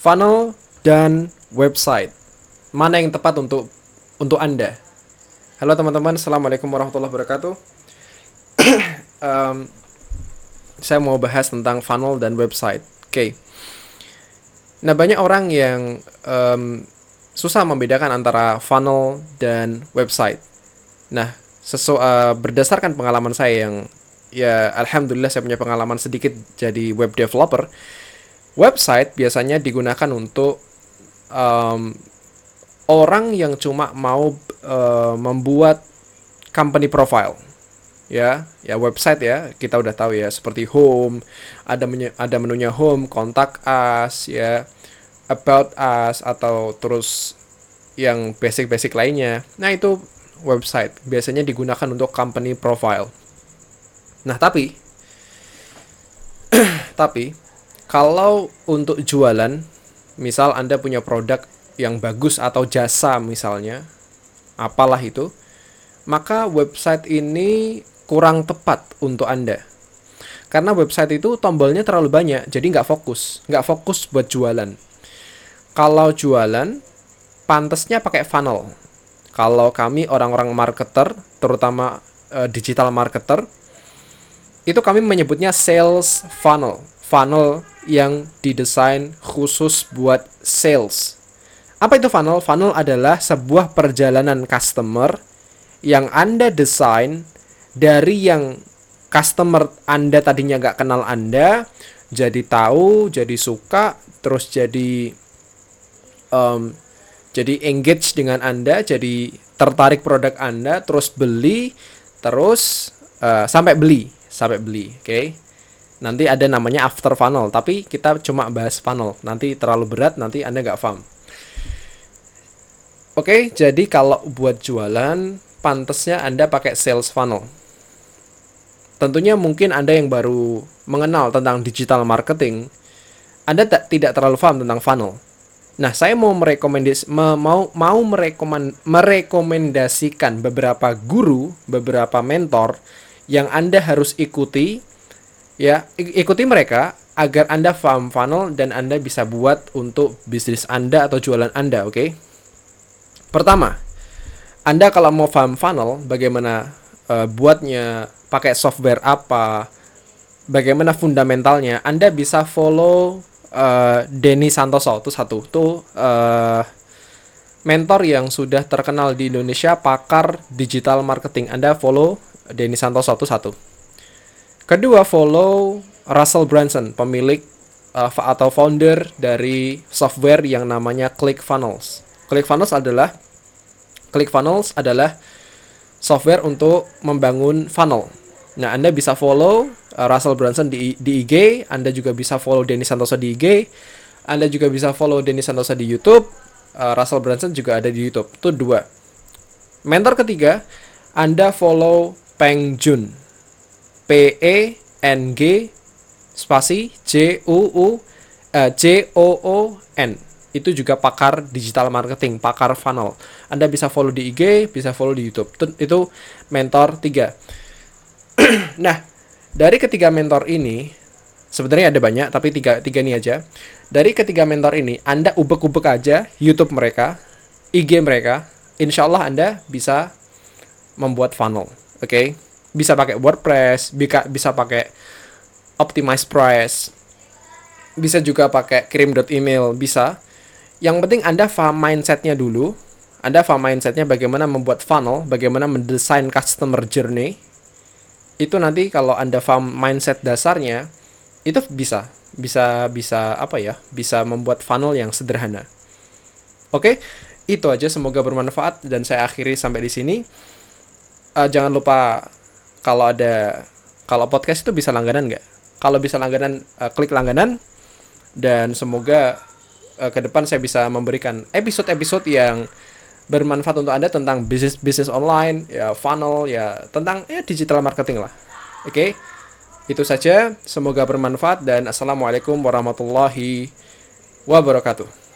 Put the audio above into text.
funnel dan website. Mana yang tepat untuk untuk Anda? Halo teman-teman, Assalamualaikum warahmatullahi wabarakatuh. um, saya mau bahas tentang funnel dan website. Oke. Okay. Nah, banyak orang yang um, susah membedakan antara funnel dan website. Nah, sesu uh, berdasarkan pengalaman saya yang ya alhamdulillah saya punya pengalaman sedikit jadi web developer. Website biasanya digunakan untuk um, orang yang cuma mau uh, membuat company profile. Ya ya website ya kita udah tahu ya seperti home ada menu, ada menunya home contact us ya about us atau terus yang basic-basic lainnya. Nah itu website biasanya digunakan untuk company profile. Nah tapi tapi kalau untuk jualan misal anda punya produk yang bagus atau jasa misalnya, apalah itu, maka website ini kurang tepat untuk Anda. Karena website itu tombolnya terlalu banyak, jadi nggak fokus, nggak fokus buat jualan. Kalau jualan, pantasnya pakai funnel. Kalau kami orang-orang marketer, terutama uh, digital marketer, itu kami menyebutnya sales funnel. Funnel yang didesain khusus buat sales apa itu funnel? Funnel adalah sebuah perjalanan customer yang Anda desain dari yang customer Anda tadinya nggak kenal Anda, jadi tahu, jadi suka, terus jadi um, jadi engage dengan Anda, jadi tertarik produk Anda, terus beli, terus uh, sampai beli, sampai beli, oke? Okay? Nanti ada namanya after funnel, tapi kita cuma bahas funnel. Nanti terlalu berat, nanti Anda nggak paham. Oke, jadi kalau buat jualan, pantasnya Anda pakai sales funnel. Tentunya mungkin Anda yang baru mengenal tentang digital marketing, Anda tak, tidak terlalu paham tentang funnel. Nah, saya mau merekomendasi mau mau merekomend, merekomendasikan beberapa guru, beberapa mentor yang Anda harus ikuti ya, ikuti mereka agar Anda paham funnel dan Anda bisa buat untuk bisnis Anda atau jualan Anda, oke? Okay? Pertama, Anda kalau mau paham funnel, bagaimana uh, buatnya, pakai software apa, bagaimana fundamentalnya, Anda bisa follow uh, Denny Santoso itu satu, itu uh, mentor yang sudah terkenal di Indonesia, pakar digital marketing. Anda follow Denny Santoso itu satu. Kedua, follow Russell Brunson, pemilik uh, atau founder dari software yang namanya ClickFunnels. ClickFunnels adalah ClickFunnels adalah software untuk membangun funnel. Nah, Anda bisa follow uh, Russell Brunson di, di IG, Anda juga bisa follow Denny Santoso di IG, Anda juga bisa follow Denny Santoso di YouTube, uh, Russell Brunson juga ada di YouTube. Itu dua. Mentor ketiga, Anda follow Peng Jun. P E N G spasi J U U uh, J O O N itu juga pakar digital marketing, pakar funnel. Anda bisa follow di IG, bisa follow di YouTube. Itu mentor tiga. nah, dari ketiga mentor ini, sebenarnya ada banyak, tapi tiga, tiga ini aja. Dari ketiga mentor ini, Anda ubek-ubek aja YouTube mereka, IG mereka, insya Allah Anda bisa membuat funnel. Oke, okay? Bisa pakai WordPress, bisa bisa pakai Optimize Price, bisa juga pakai kirim.email, bisa yang penting Anda paham mindsetnya dulu. Anda paham mindsetnya bagaimana membuat funnel, bagaimana mendesain customer journey. Itu nanti kalau Anda paham mindset dasarnya, itu bisa bisa bisa apa ya? Bisa membuat funnel yang sederhana. Oke, itu aja. Semoga bermanfaat dan saya akhiri sampai di sini. Uh, jangan lupa kalau ada kalau podcast itu bisa langganan nggak? Kalau bisa langganan, uh, klik langganan dan semoga uh, ke depan saya bisa memberikan episode-episode yang bermanfaat untuk Anda tentang bisnis bisnis online, ya funnel, ya tentang ya digital marketing lah. Oke. Okay? Itu saja, semoga bermanfaat dan assalamualaikum warahmatullahi wabarakatuh.